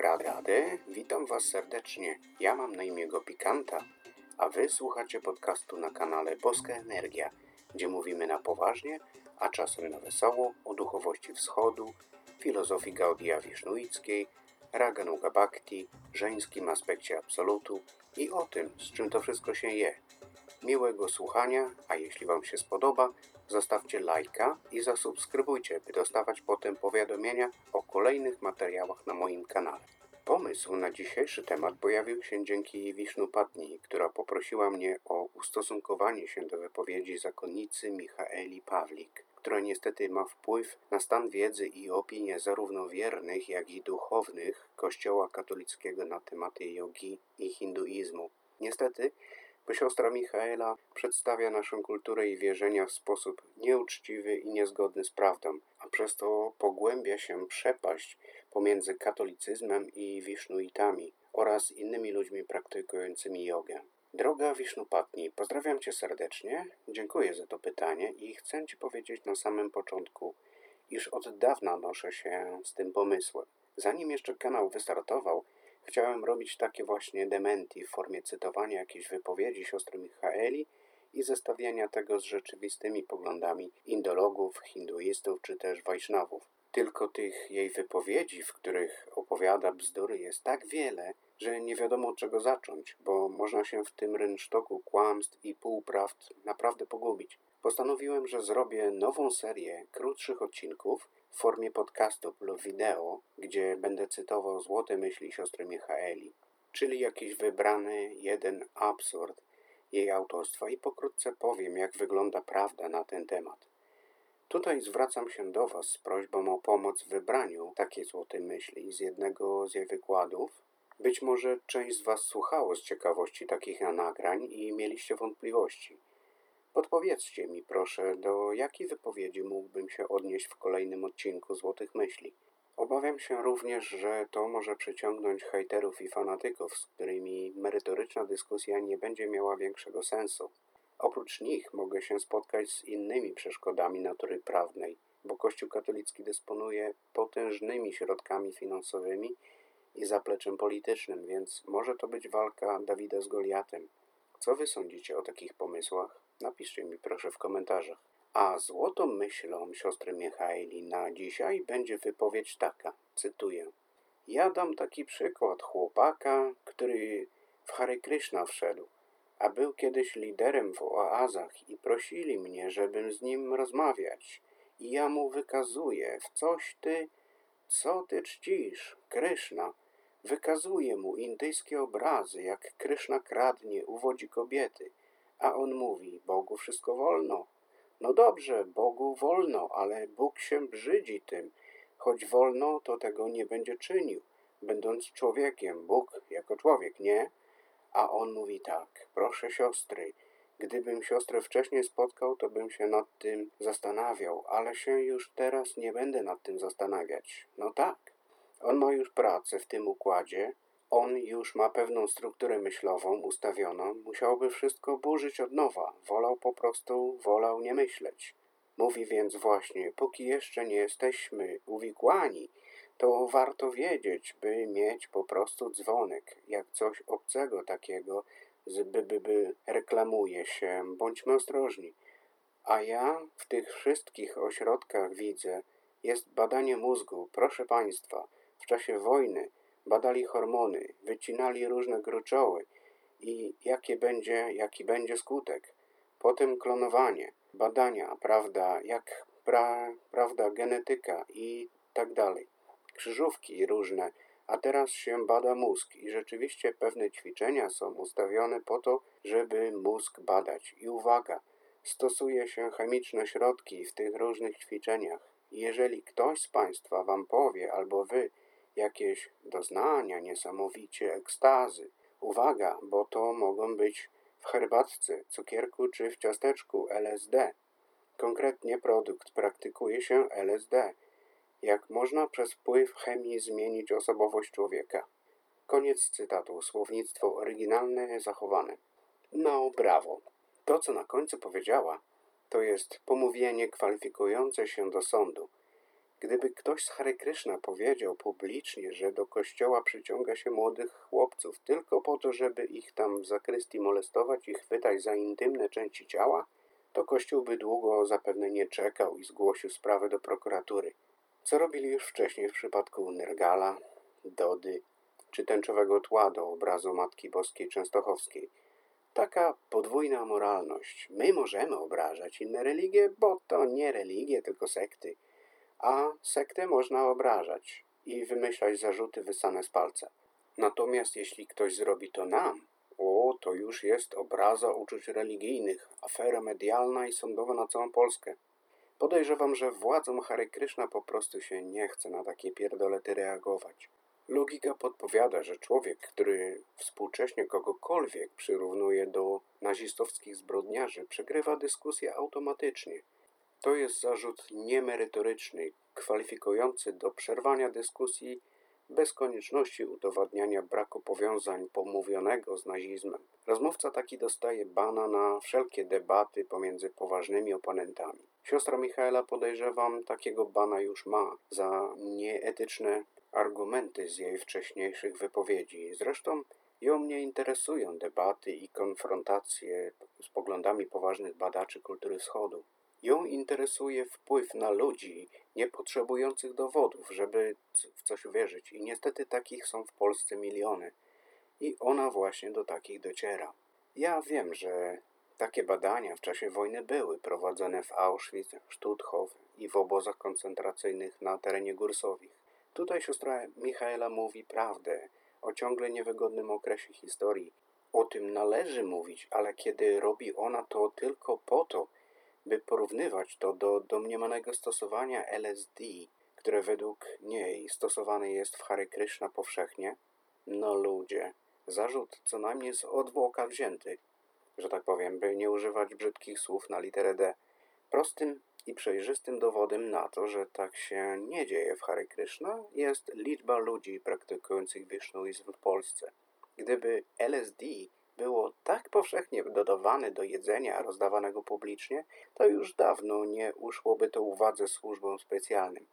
Rad Rady, witam Was serdecznie. Ja mam na imię go Pikanta, a Wy słuchacie podcastu na kanale Boska Energia, gdzie mówimy na poważnie, a czasem na wesoło o duchowości wschodu, filozofii Gaudia Wisznuickiej, Raganuga Bhakti, żeńskim aspekcie absolutu i o tym, z czym to wszystko się je. Miłego słuchania, a jeśli Wam się spodoba, zostawcie lajka i zasubskrybujcie, by dostawać potem powiadomienia o kolejnych materiałach na moim kanale. Pomysł na dzisiejszy temat pojawił się dzięki Wisznu Patni, która poprosiła mnie o ustosunkowanie się do wypowiedzi zakonnicy Michaeli Pawlik, która niestety ma wpływ na stan wiedzy i opinie zarówno wiernych, jak i duchownych Kościoła katolickiego na tematy jogi i hinduizmu. Niestety, siostra Michaela przedstawia naszą kulturę i wierzenia w sposób nieuczciwy i niezgodny z prawdą, a przez to pogłębia się przepaść pomiędzy katolicyzmem i wisznuitami oraz innymi ludźmi praktykującymi jogę. Droga Wisznupatni, pozdrawiam Cię serdecznie, dziękuję za to pytanie i chcę Ci powiedzieć na samym początku, iż od dawna noszę się z tym pomysłem. Zanim jeszcze kanał wystartował, Chciałem robić takie właśnie dementi w formie cytowania jakiejś wypowiedzi siostry Michaeli i zestawiania tego z rzeczywistymi poglądami indologów, hinduistów czy też wajsznawów. Tylko tych jej wypowiedzi, w których opowiada bzdury, jest tak wiele, że nie wiadomo od czego zacząć, bo można się w tym rynsztoku kłamstw i półprawd naprawdę pogubić. Postanowiłem, że zrobię nową serię krótszych odcinków, w formie podcastu lub wideo, gdzie będę cytował złote myśli siostry Michaeli, czyli jakiś wybrany jeden absurd jej autorstwa i pokrótce powiem, jak wygląda prawda na ten temat. Tutaj zwracam się do Was z prośbą o pomoc w wybraniu takiej złotej myśli z jednego z jej wykładów. Być może część z Was słuchało z ciekawości takich nagrań i mieliście wątpliwości. Podpowiedzcie mi proszę, do jakiej wypowiedzi mógłbym się odnieść w kolejnym odcinku Złotych Myśli. Obawiam się również, że to może przyciągnąć hejterów i fanatyków, z którymi merytoryczna dyskusja nie będzie miała większego sensu. Oprócz nich mogę się spotkać z innymi przeszkodami natury prawnej, bo Kościół katolicki dysponuje potężnymi środkami finansowymi i zapleczem politycznym, więc może to być walka Dawida z Goliatem. Co wy sądzicie o takich pomysłach? Napiszcie mi proszę w komentarzach. A złotą myślą siostry Michaeli na dzisiaj będzie wypowiedź taka, cytuję. Ja dam taki przykład chłopaka, który w Hare Krishna wszedł, a był kiedyś liderem w oazach i prosili mnie, żebym z nim rozmawiać. I ja mu wykazuję, w coś ty, co ty czcisz, Kryszna. Wykazuję mu indyjskie obrazy, jak Kryszna kradnie, uwodzi kobiety. A on mówi, Bogu wszystko wolno. No dobrze, Bogu wolno, ale Bóg się brzydzi tym. Choć wolno, to tego nie będzie czynił, będąc człowiekiem, Bóg jako człowiek, nie? A on mówi tak, proszę siostry, gdybym siostrę wcześniej spotkał, to bym się nad tym zastanawiał, ale się już teraz nie będę nad tym zastanawiać. No tak, on ma już pracę w tym układzie, on już ma pewną strukturę myślową ustawioną, musiałby wszystko burzyć od nowa, wolał po prostu, wolał nie myśleć. Mówi więc właśnie, póki jeszcze nie jesteśmy uwikłani, to warto wiedzieć, by mieć po prostu dzwonek, jak coś obcego takiego, by, by, by reklamuje się, bądźmy ostrożni. A ja w tych wszystkich ośrodkach widzę, jest badanie mózgu, proszę Państwa, w czasie wojny badali hormony, wycinali różne gruczoły i jakie będzie, jaki będzie skutek. Potem klonowanie, badania, prawda, jak pra, prawda, genetyka i tak dalej. Krzyżówki różne, a teraz się bada mózg i rzeczywiście pewne ćwiczenia są ustawione po to, żeby mózg badać. I uwaga, stosuje się chemiczne środki w tych różnych ćwiczeniach. Jeżeli ktoś z Państwa Wam powie albo Wy, jakieś doznania, niesamowicie ekstazy. Uwaga, bo to mogą być w herbatce, cukierku czy w ciasteczku LSD. Konkretnie produkt praktykuje się LSD. Jak można przez wpływ chemii zmienić osobowość człowieka? Koniec cytatu. Słownictwo oryginalne, zachowane. No, brawo. To, co na końcu powiedziała, to jest pomówienie kwalifikujące się do sądu. Gdyby ktoś z Hare Krishna powiedział publicznie, że do kościoła przyciąga się młodych chłopców tylko po to, żeby ich tam w zakrystii molestować i chwytać za intymne części ciała, to kościół by długo zapewne nie czekał i zgłosił sprawę do prokuratury. Co robili już wcześniej w przypadku Nergala, Dody czy tęczowego tła do obrazu Matki Boskiej Częstochowskiej. Taka podwójna moralność. My możemy obrażać inne religie, bo to nie religie, tylko sekty – a sektę można obrażać i wymyślać zarzuty wysane z palca. Natomiast jeśli ktoś zrobi to nam, o, to już jest obraza uczuć religijnych, afera medialna i sądowa na całą Polskę. Podejrzewam, że władzom Hare Krishna po prostu się nie chce na takie pierdolety reagować. Logika podpowiada, że człowiek, który współcześnie kogokolwiek przyrównuje do nazistowskich zbrodniarzy, przegrywa dyskusję automatycznie – to jest zarzut niemerytoryczny, kwalifikujący do przerwania dyskusji bez konieczności udowadniania braku powiązań pomówionego z nazizmem. Rozmówca taki dostaje bana na wszelkie debaty pomiędzy poważnymi oponentami. Siostra Michaela, podejrzewam, takiego bana już ma za nieetyczne argumenty z jej wcześniejszych wypowiedzi. Zresztą ją nie interesują debaty i konfrontacje z poglądami poważnych badaczy kultury wschodu. Ją interesuje wpływ na ludzi niepotrzebujących dowodów, żeby w coś uwierzyć. I niestety takich są w Polsce miliony. I ona właśnie do takich dociera. Ja wiem, że takie badania w czasie wojny były prowadzone w Auschwitz, Stutthof i w obozach koncentracyjnych na terenie Gursowich. Tutaj siostra Michaela mówi prawdę o ciągle niewygodnym okresie historii. O tym należy mówić, ale kiedy robi ona to tylko po to, by porównywać to do domniemanego stosowania LSD, które według niej stosowane jest w Hare Krishna powszechnie, no ludzie, zarzut co najmniej z odwłoka wzięty, że tak powiem, by nie używać brzydkich słów na literę D. Prostym i przejrzystym dowodem na to, że tak się nie dzieje w Hare Krishna, jest liczba ludzi praktykujących wisznuizm w Polsce. Gdyby LSD było tak powszechnie dodawane do jedzenia rozdawanego publicznie, to już dawno nie uszłoby to uwadze służbom specjalnym.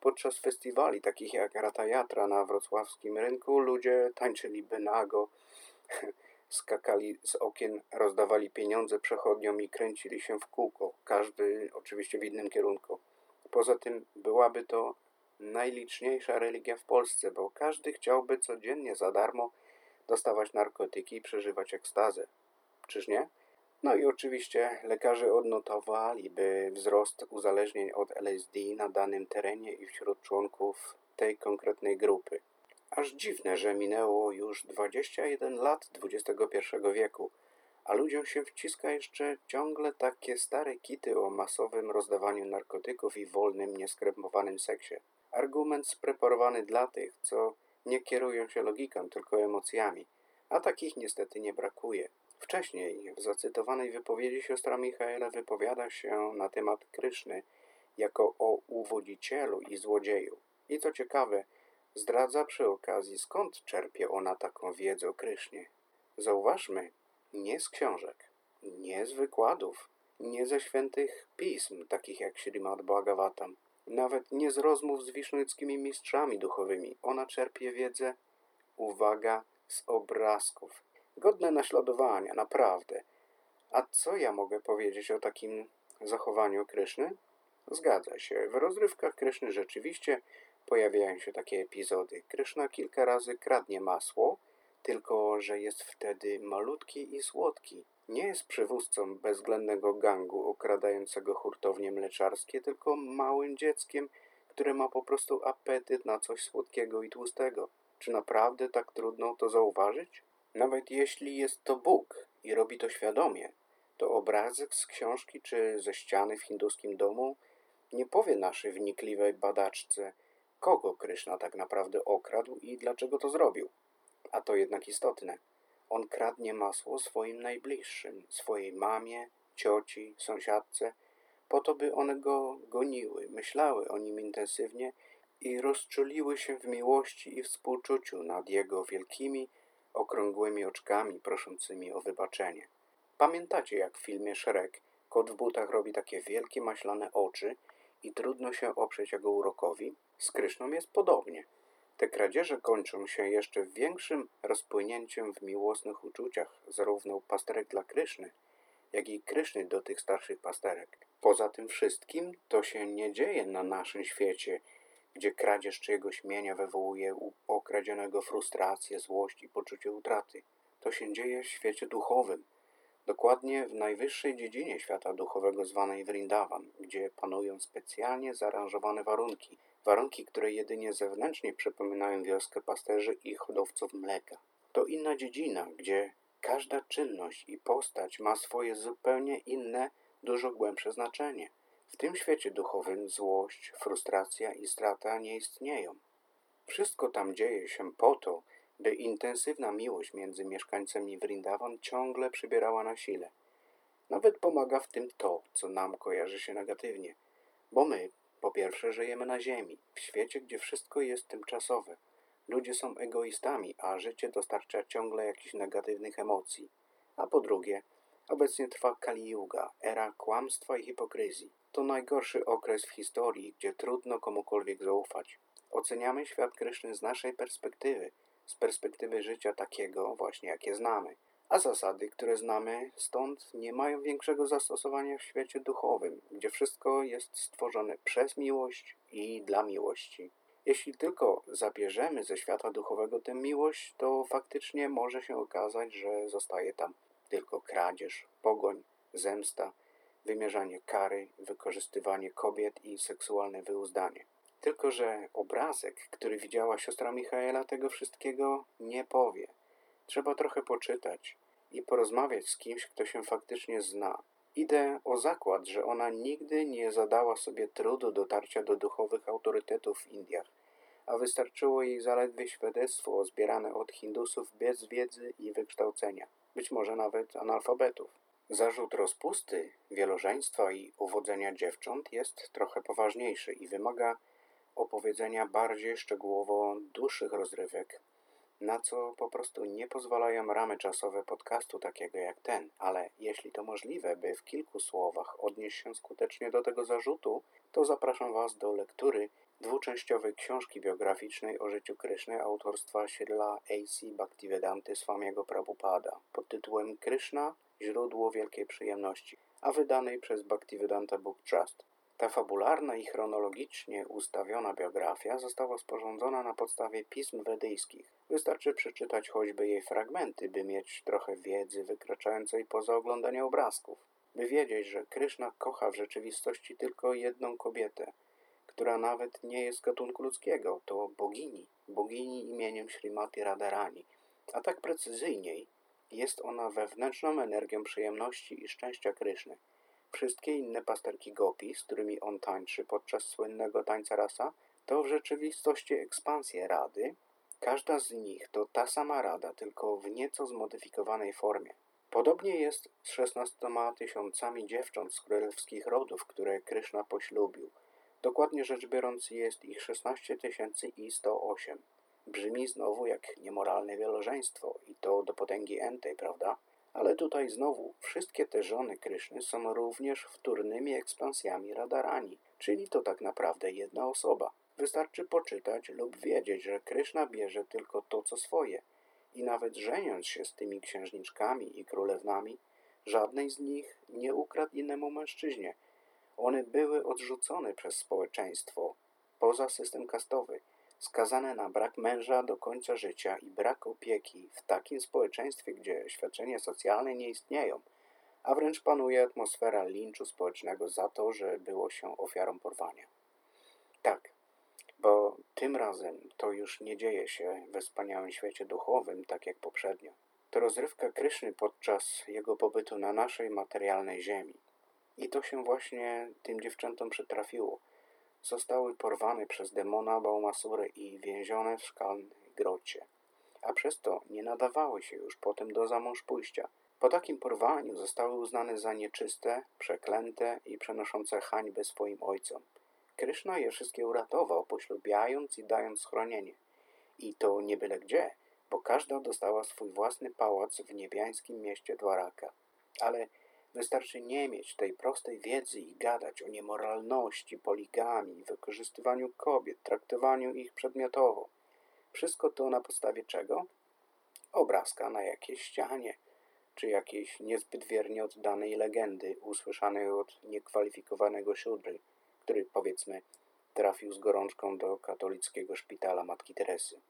Podczas festiwali takich jak Ratajatra na wrocławskim rynku ludzie tańczyliby nago, skakali z okien, rozdawali pieniądze przechodniom i kręcili się w kółko, każdy oczywiście w innym kierunku. Poza tym byłaby to najliczniejsza religia w Polsce, bo każdy chciałby codziennie za darmo dostawać narkotyki i przeżywać ekstazę. Czyż nie? No i oczywiście lekarze odnotowaliby wzrost uzależnień od LSD na danym terenie i wśród członków tej konkretnej grupy. Aż dziwne, że minęło już 21 lat XXI wieku, a ludziom się wciska jeszcze ciągle takie stare kity o masowym rozdawaniu narkotyków i wolnym, nieskremowanym seksie. Argument spreparowany dla tych, co nie kierują się logiką, tylko emocjami, a takich niestety nie brakuje. Wcześniej w zacytowanej wypowiedzi siostra Michaela wypowiada się na temat Kryszny jako o uwodzicielu i złodzieju. I co ciekawe, zdradza przy okazji skąd czerpie ona taką wiedzę o Krysznie. Zauważmy, nie z książek, nie z wykładów, nie ze świętych pism, takich jak Śrimad Bhagavatam, nawet nie z rozmów z wisznyckimi mistrzami duchowymi. Ona czerpie wiedzę, uwaga, z obrazków. Godne naśladowania, naprawdę. A co ja mogę powiedzieć o takim zachowaniu Kryszny? Zgadza się. W rozrywkach Kryszny rzeczywiście pojawiają się takie epizody. Kryszna kilka razy kradnie masło, tylko że jest wtedy malutki i słodki. Nie jest przywódcą bezwzględnego gangu okradającego hurtownie mleczarskie, tylko małym dzieckiem, które ma po prostu apetyt na coś słodkiego i tłustego. Czy naprawdę tak trudno to zauważyć? Nawet jeśli jest to Bóg i robi to świadomie, to obrazek z książki czy ze ściany w hinduskim domu nie powie naszej wnikliwej badaczce, kogo Kryszna tak naprawdę okradł i dlaczego to zrobił. A to jednak istotne. On kradnie masło swoim najbliższym, swojej mamie, cioci, sąsiadce, po to, by one go goniły, myślały o nim intensywnie i rozczuliły się w miłości i współczuciu nad jego wielkimi, okrągłymi oczkami proszącymi o wybaczenie. Pamiętacie, jak w filmie Shrek kot w butach robi takie wielkie maślane oczy i trudno się oprzeć jego urokowi, z Kryszną jest podobnie. Te kradzieże kończą się jeszcze większym rozpłynięciem w miłosnych uczuciach zarówno pasterek dla Kryszny, jak i Kryszny do tych starszych pasterek. Poza tym wszystkim to się nie dzieje na naszym świecie, gdzie kradzież czyjegoś mienia wywołuje u okradzionego frustrację, złość i poczucie utraty. To się dzieje w świecie duchowym, dokładnie w najwyższej dziedzinie świata duchowego zwanej Vrindavan, gdzie panują specjalnie zaaranżowane warunki, warunki, które jedynie zewnętrznie przypominają wioskę pasterzy i hodowców mleka. To inna dziedzina, gdzie każda czynność i postać ma swoje zupełnie inne, dużo głębsze znaczenie. W tym świecie duchowym złość, frustracja i strata nie istnieją. Wszystko tam dzieje się po to, by intensywna miłość między mieszkańcami Vrindavan ciągle przybierała na sile. Nawet pomaga w tym to, co nam kojarzy się negatywnie, bo my, po pierwsze, żyjemy na Ziemi, w świecie, gdzie wszystko jest tymczasowe. Ludzie są egoistami, a życie dostarcza ciągle jakichś negatywnych emocji. A po drugie, obecnie trwa Kali Yuga, era kłamstwa i hipokryzji. To najgorszy okres w historii, gdzie trudno komukolwiek zaufać. Oceniamy świat Kryszny z naszej perspektywy, z perspektywy życia takiego właśnie, jakie znamy. A zasady, które znamy stąd, nie mają większego zastosowania w świecie duchowym, gdzie wszystko jest stworzone przez miłość i dla miłości. Jeśli tylko zabierzemy ze świata duchowego tę miłość, to faktycznie może się okazać, że zostaje tam tylko kradzież, pogoń, zemsta, wymierzanie kary, wykorzystywanie kobiet i seksualne wyuzdanie. Tylko, że obrazek, który widziała siostra Michaela, tego wszystkiego nie powie. Trzeba trochę poczytać i porozmawiać z kimś, kto się faktycznie zna. Idę o zakład, że ona nigdy nie zadała sobie trudu dotarcia do duchowych autorytetów w Indiach, a wystarczyło jej zaledwie świadectwo zbierane od Hindusów bez wiedzy i wykształcenia, być może nawet analfabetów. Zarzut rozpusty, wielożeństwa i uwodzenia dziewcząt jest trochę poważniejszy i wymaga opowiedzenia bardziej szczegółowo dłuższych rozrywek, na co po prostu nie pozwalają ramy czasowe podcastu takiego jak ten, ale jeśli to możliwe, by w kilku słowach odnieść się skutecznie do tego zarzutu, to zapraszam Was do lektury dwuczęściowej książki biograficznej o życiu Kryszny autorstwa Srila A.C. Bhaktivedanty Swamiego Prabhupada pod tytułem Kryszna – Źródło Wielkiej Przyjemności, a wydanej przez Bhaktivedanta Book Trust. Ta fabularna i chronologicznie ustawiona biografia została sporządzona na podstawie pism wedyjskich. Wystarczy przeczytać choćby jej fragmenty, by mieć trochę wiedzy wykraczającej poza oglądanie obrazków. By wiedzieć, że Kryszna kocha w rzeczywistości tylko jedną kobietę, która nawet nie jest gatunku ludzkiego, to bogini, bogini imieniem Srimati Radharani, a tak precyzyjniej jest ona wewnętrzną energią przyjemności i szczęścia Kryszny. Wszystkie inne pasterki gopi, z którymi on tańczy podczas słynnego tańca rasa, to w rzeczywistości ekspansje rady. Każda z nich to ta sama rada, tylko w nieco zmodyfikowanej formie. Podobnie jest z 16 tysiącami dziewcząt z królewskich rodów, które Kryszna poślubił. Dokładnie rzecz biorąc jest ich 16 tysięcy i 108. Brzmi znowu jak niemoralne wielożeństwo i to do potęgi entej, prawda? Ale tutaj znowu wszystkie te żony Kryszny są również wtórnymi ekspansjami Radarani, czyli to tak naprawdę jedna osoba. Wystarczy poczytać lub wiedzieć, że Kryszna bierze tylko to, co swoje. I nawet żeniąc się z tymi księżniczkami i królewnami, żadnej z nich nie ukradł innemu mężczyźnie. One były odrzucone przez społeczeństwo, poza system kastowy, skazane na brak męża do końca życia i brak opieki w takim społeczeństwie, gdzie świadczenia socjalne nie istnieją, a wręcz panuje atmosfera linczu społecznego za to, że było się ofiarą porwania. Tak, bo tym razem to już nie dzieje się we wspaniałym świecie duchowym, tak jak poprzednio. To rozrywka Kryszny podczas jego pobytu na naszej materialnej ziemi. I to się właśnie tym dziewczętom przytrafiło – zostały porwane przez demona Baumasury i więzione w szkalnej grocie, a przez to nie nadawały się już potem do zamążpójścia. Po takim porwaniu zostały uznane za nieczyste, przeklęte i przenoszące hańbę swoim ojcom. Kryszna je wszystkie uratował, poślubiając i dając schronienie. I to nie byle gdzie, bo każda dostała swój własny pałac w niebiańskim mieście Dwaraka. Ale Wystarczy nie mieć tej prostej wiedzy i gadać o niemoralności, poligami, wykorzystywaniu kobiet, traktowaniu ich przedmiotowo. Wszystko to na podstawie czego? Obrazka na jakiejś ścianie, czy jakiejś niezbyt wiernie oddanej legendy usłyszanej od niekwalifikowanego siódry, który powiedzmy trafił z gorączką do katolickiego szpitala Matki Teresy.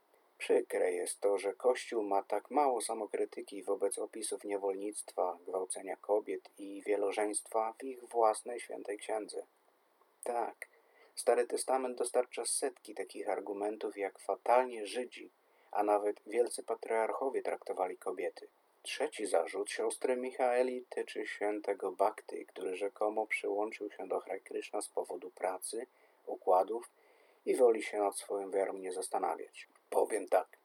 Przykre jest to, że Kościół ma tak mało samokrytyki wobec opisów niewolnictwa, gwałcenia kobiet i wielożeństwa w ich własnej świętej księdze. Tak, Stary Testament dostarcza setki takich argumentów, jak fatalnie Żydzi, a nawet wielcy patriarchowie traktowali kobiety. Trzeci zarzut siostry Michaeli tyczy świętego Bakty, który rzekomo przyłączył się do Hare Krishna z powodu pracy, układów i woli się nad swoją wiarą nie zastanawiać. Powiem tak.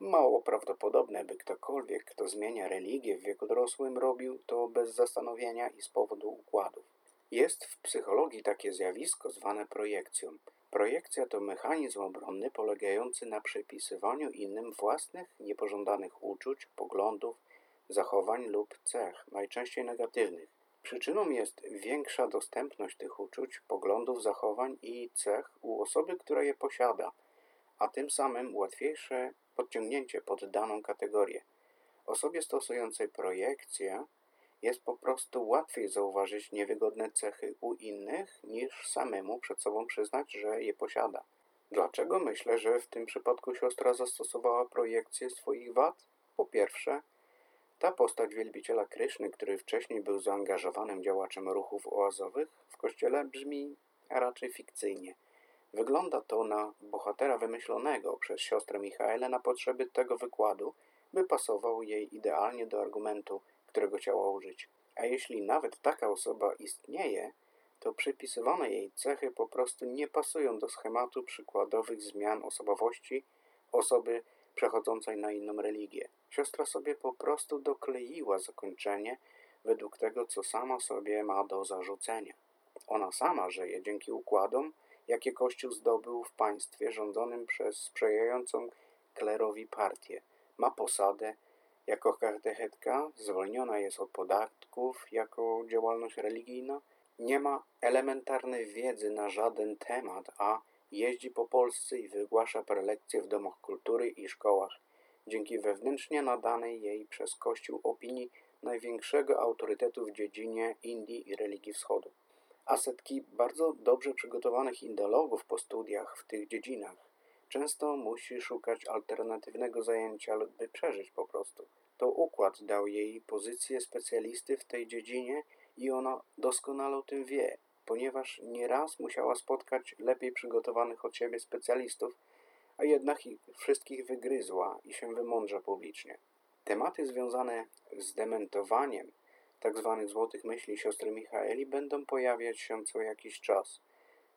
Mało prawdopodobne, by ktokolwiek, kto zmienia religię w wieku dorosłym, robił to bez zastanowienia i z powodu układów. Jest w psychologii takie zjawisko zwane projekcją. Projekcja to mechanizm obronny polegający na przypisywaniu innym własnych, niepożądanych uczuć, poglądów, zachowań lub cech, najczęściej negatywnych. Przyczyną jest większa dostępność tych uczuć, poglądów, zachowań i cech u osoby, która je posiada, a tym samym łatwiejsze podciągnięcie pod daną kategorię. Osobie stosującej projekcję jest po prostu łatwiej zauważyć niewygodne cechy u innych, niż samemu przed sobą przyznać, że je posiada. Dlaczego myślę, że w tym przypadku siostra zastosowała projekcję swoich wad? Po pierwsze, ta postać wielbiciela Kryszny, który wcześniej był zaangażowanym działaczem ruchów oazowych, w kościele brzmi raczej fikcyjnie. Wygląda to na bohatera wymyślonego przez siostrę Michaelę na potrzeby tego wykładu, by pasował jej idealnie do argumentu, którego chciała użyć. A jeśli nawet taka osoba istnieje, to przypisywane jej cechy po prostu nie pasują do schematu przykładowych zmian osobowości osoby przechodzącej na inną religię. Siostra sobie po prostu dokleiła zakończenie według tego, co sama sobie ma do zarzucenia. Ona sama żyje dzięki układom, jakie Kościół zdobył w państwie rządzonym przez sprzyjającą klerowi partię. Ma posadę jako katechetka, zwolniona jest od podatków jako działalność religijna, nie ma elementarnej wiedzy na żaden temat, a jeździ po Polsce i wygłasza prelekcje w domach kultury i szkołach, dzięki wewnętrznie nadanej jej przez Kościół opinii największego autorytetu w dziedzinie Indii i religii wschodu. A setki bardzo dobrze przygotowanych indologów po studiach w tych dziedzinach często musi szukać alternatywnego zajęcia, by przeżyć po prostu. To układ dał jej pozycję specjalisty w tej dziedzinie i ona doskonale o tym wie, ponieważ nieraz musiała spotkać lepiej przygotowanych od siebie specjalistów, a jednak ich wszystkich wygryzła i się wymądrza publicznie. Tematy związane z dementowaniem tzw. Tak złotych myśli siostry Michaeli będą pojawiać się co jakiś czas.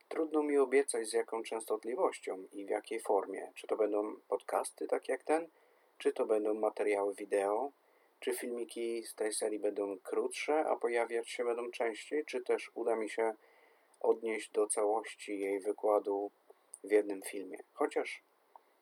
Trudno mi obiecać z jaką częstotliwością i w jakiej formie. Czy to będą podcasty tak jak ten, czy to będą materiały wideo, czy filmiki z tej serii będą krótsze, a pojawiać się będą częściej, czy też uda mi się odnieść do całości jej wykładu w jednym filmie. Chociaż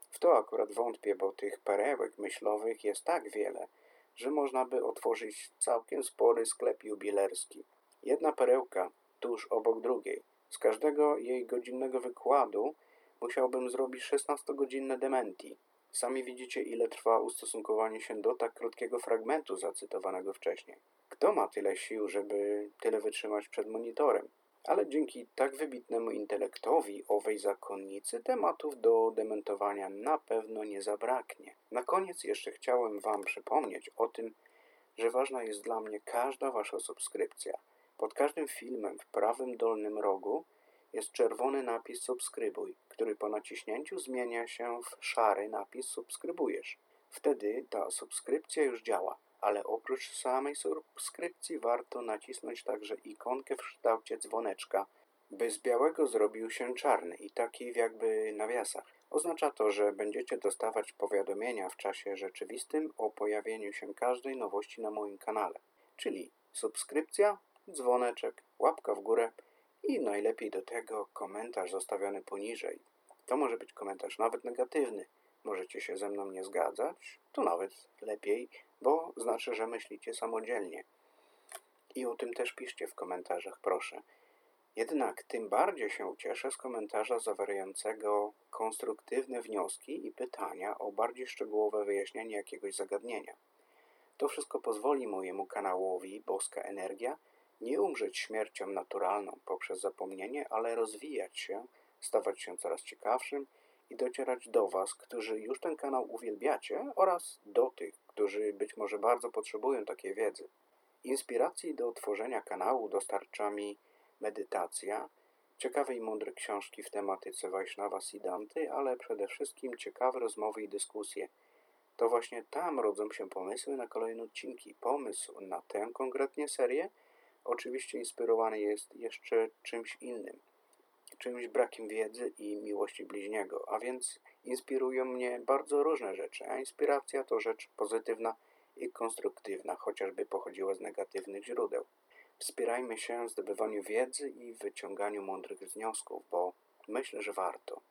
w to akurat wątpię, bo tych perełek myślowych jest tak wiele, że można by otworzyć całkiem spory sklep jubilerski. Jedna perełka tuż obok drugiej. Z każdego jej godzinnego wykładu musiałbym zrobić 16-godzinne dementi. Sami widzicie, ile trwa ustosunkowanie się do tak krótkiego fragmentu zacytowanego wcześniej. Kto ma tyle sił, żeby tyle wytrzymać przed monitorem? Ale dzięki tak wybitnemu intelektowi owej zakonnicy tematów do dementowania na pewno nie zabraknie. Na koniec jeszcze chciałem Wam przypomnieć o tym, że ważna jest dla mnie każda Wasza subskrypcja. Pod każdym filmem w prawym dolnym rogu jest czerwony napis subskrybuj, który po naciśnięciu zmienia się w szary napis subskrybujesz. Wtedy ta subskrypcja już działa, ale oprócz samej subskrypcji warto nacisnąć także ikonkę w kształcie dzwoneczka, by z białego zrobił się czarny i taki w jakby nawiasach. Oznacza to, że będziecie dostawać powiadomienia w czasie rzeczywistym o pojawieniu się każdej nowości na moim kanale. Czyli subskrypcja, dzwoneczek, łapka w górę i najlepiej do tego komentarz zostawiony poniżej. To może być komentarz nawet negatywny. Możecie się ze mną nie zgadzać, to nawet lepiej, bo znaczy, że myślicie samodzielnie. I o tym też piszcie w komentarzach, proszę. Jednak tym bardziej się cieszę z komentarza zawierającego konstruktywne wnioski i pytania o bardziej szczegółowe wyjaśnienie jakiegoś zagadnienia. To wszystko pozwoli mojemu kanałowi Boska Energia nie umrzeć śmiercią naturalną poprzez zapomnienie, ale rozwijać się, stawać się coraz ciekawszym i docierać do Was, którzy już ten kanał uwielbiacie oraz do tych, którzy być może bardzo potrzebują takiej wiedzy. Inspiracji do tworzenia kanału dostarcza mi medytacja, ciekawe i mądre książki w tematyce Vaishnava Siddhanty, ale przede wszystkim ciekawe rozmowy i dyskusje. To właśnie tam rodzą się pomysły na kolejne odcinki. Pomysł na tę konkretnie serię oczywiście inspirowany jest jeszcze czymś innym, czymś brakiem wiedzy i miłości bliźniego, a więc inspirują mnie bardzo różne rzeczy, a inspiracja to rzecz pozytywna i konstruktywna, chociażby pochodziła z negatywnych źródeł. Wspierajmy się w zdobywaniu wiedzy i wyciąganiu mądrych wniosków, bo myślę, że warto.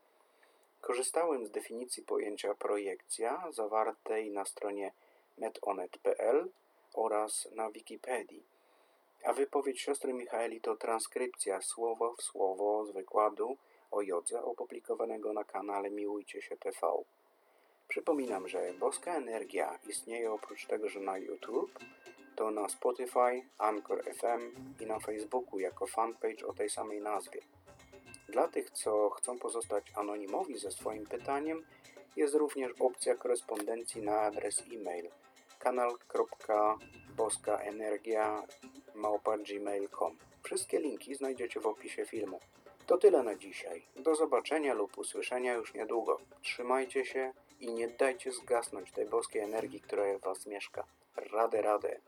Korzystałem z definicji pojęcia projekcja zawartej na stronie metonet.pl oraz na Wikipedii, a wypowiedź siostry Michaeli to transkrypcja słowo w słowo z wykładu o jodze opublikowanego na kanale Miłujcie się TV. Przypominam, że Boska Energia istnieje oprócz tego, że na YouTube, to na Spotify, Anchor FM i na Facebooku jako fanpage o tej samej nazwie. Dla tych, co chcą pozostać anonimowi ze swoim pytaniem, jest również opcja korespondencji na adres e-mail kanal.boskaenergia.gmail.com Wszystkie linki znajdziecie w opisie filmu. To tyle na dzisiaj. Do zobaczenia lub usłyszenia już niedługo. Trzymajcie się i nie dajcie zgasnąć tej boskiej energii, która w Was mieszka. Radę, radę.